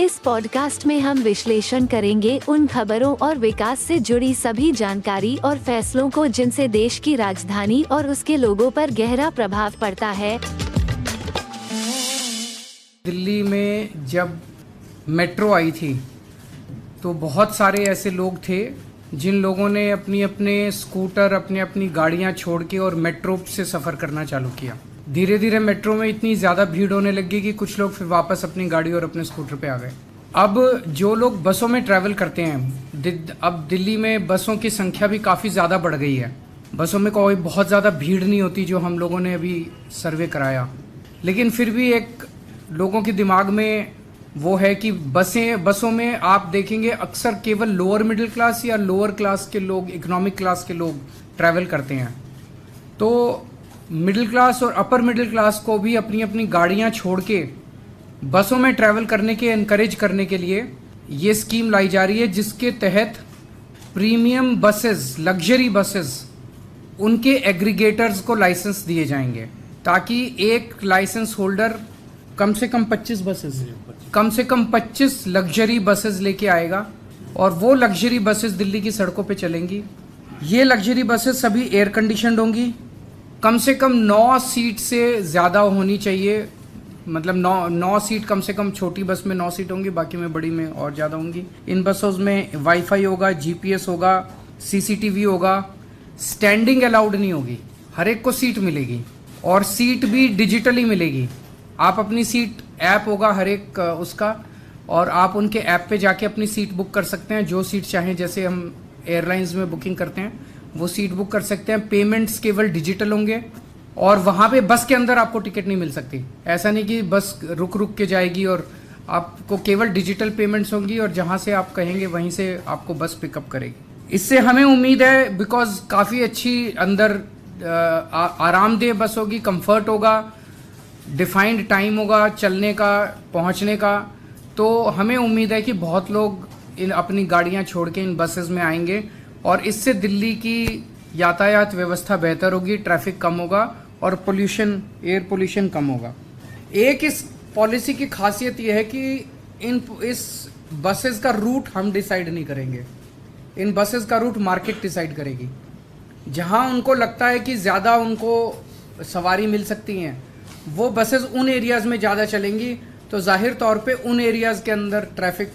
इस पॉडकास्ट में हम विश्लेषण करेंगे उन खबरों और विकास से जुड़ी सभी जानकारी और फैसलों को जिनसे देश की राजधानी और उसके लोगों पर गहरा प्रभाव पड़ता है। दिल्ली में जब मेट्रो आई थी तो बहुत सारे ऐसे लोग थे जिन लोगों ने अपनी अपने स्कूटर अपनी अपनी गाड़ियाँ छोड़ के और मेट्रो से सफ़र करना चालू किया। धीरे धीरे मेट्रो में इतनी ज़्यादा भीड़ होने लगी कि कुछ लोग फिर वापस अपनी गाड़ी और अपने स्कूटर पे आ गए। अब जो लोग बसों में ट्रैवल करते हैं अब दिल्ली में बसों की संख्या भी काफ़ी ज़्यादा बढ़ गई है। बसों में कोई बहुत ज़्यादा भीड़ नहीं होती जो हम लोगों ने अभी सर्वे कराया। लेकिन फिर भी एक लोगों के दिमाग में वो है कि बसें, बसों में आप देखेंगे अक्सर केवल लोअर मिडिल क्लास या लोअर क्लास के लोग इकोनॉमिक क्लास के लोग ट्रैवल करते हैं। तो मिडिल क्लास और अपर मिडिल क्लास को भी अपनी अपनी गाड़ियाँ छोड़ के, बसों में ट्रैवल करने के इनक्रेज करने के लिए ये स्कीम लाई जा रही है, जिसके तहत प्रीमियम बसेस लग्जरी बसेस उनके एग्रीगेटर्स को लाइसेंस दिए जाएँगे, ताकि एक लाइसेंस होल्डर कम से कम 25 बसेस कम से कम 25 लग्जरी बसेस लेके आएगा, और वो लग्जरी बसेस दिल्ली की सड़कों पे चलेंगी। ये लग्जरी बसेस सभी एयर कंडीशनड होंगी कम से कम नौ सीट से ज़्यादा होनी चाहिए। मतलब नौ नौ सीट कम से कम छोटी बस में नौ सीट होंगी, बाकी में बड़ी में और ज़्यादा होंगी। इन बसों में वाईफाई होगा, जीपीएस होगा, सीसीटीवी होगा। स्टैंडिंग अलाउड नहीं होगी। हर एक को सीट मिलेगी और सीट भी डिजिटली मिलेगी। आप अपनी सीट, ऐप होगा हर एक, उसका और आप उनके ऐप पे जाके अपनी सीट बुक कर सकते हैं, जो सीट चाहें। जैसे हम एयरलाइंस में बुकिंग करते हैं वो सीट बुक कर सकते हैं। पेमेंट्स केवल डिजिटल होंगे और वहाँ पे बस के अंदर आपको टिकट नहीं मिल सकती। ऐसा नहीं कि बस रुक रुक के जाएगी और आपको केवल डिजिटल पेमेंट्स होंगी और जहाँ से आप कहेंगे वहीं से आपको बस पिकअप करेगी। इससे हमें उम्मीद है, बिकॉज़ काफ़ी अच्छी अंदर आरामदेह बस होगी, कंफर्ट होगा, डिफाइंड टाइम होगा चलने का, पहुँचने का। तो हमें उम्मीद है कि बहुत लोग इन अपनी गाड़ियाँ छोड़ के इन बसेस में आएँगे। और इससे दिल्ली की यातायात व्यवस्था बेहतर होगी, ट्रैफ़िक कम होगा और पोल्यूशन एयर पोल्यूशन कम होगा। एक इस पॉलिसी की खासियत यह है कि इन इस बसेस का रूट हम डिसाइड नहीं करेंगे। इन बसेस का रूट मार्केट डिसाइड करेगी। जहाँ उनको लगता है कि ज़्यादा उनको सवारी मिल सकती हैं, वो बसेस उन एरियाज़ में ज़्यादा चलेंगी तो ज़ाहिर तौर पे उन एरियाज़ के अंदर ट्रैफ़िक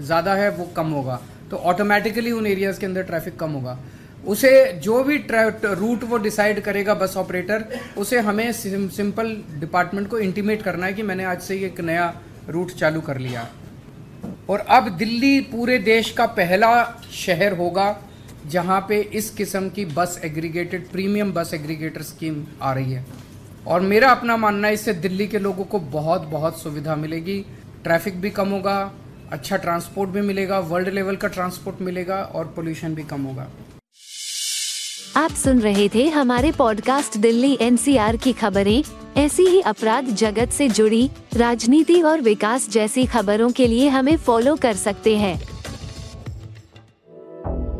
ज़्यादा है, वो कम होगा। तो ऑटोमेटिकली उन एरियाज़ के अंदर ट्रैफ़िक कम होगा। उसे जो भी रूट वो डिसाइड करेगा बस ऑपरेटर उसे हमें सिंपल डिपार्टमेंट को इंटीमेट करना है कि मैंने आज से एक नया रूट चालू कर लिया। और अब दिल्ली पूरे देश का पहला शहर होगा, जहाँ पे इस किस्म की bus aggregated premium bus aggregator scheme आ रही है। और मेरा अपना मानना है, इससे दिल्ली के लोगों को बहुत बहुत सुविधा मिलेगी। ट्रैफ़िक भी कम होगा अच्छा ट्रांसपोर्ट भी मिलेगा वर्ल्ड लेवल का ट्रांसपोर्ट मिलेगा और पोल्यूशन भी कम होगा। आप सुन रहे थे हमारे पॉडकास्ट दिल्ली एनसीआर की खबरें। ऐसी ही अपराध जगत से जुड़ी राजनीति और विकास जैसी खबरों के लिए हमें फॉलो कर सकते हैं।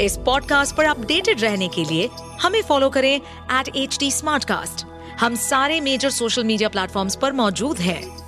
इस पॉडकास्ट पर अपडेटेड रहने के लिए हमें फॉलो करें एट एच हम सारे मेजर सोशल मीडिया प्लेटफॉर्म पर मौजूद हैं।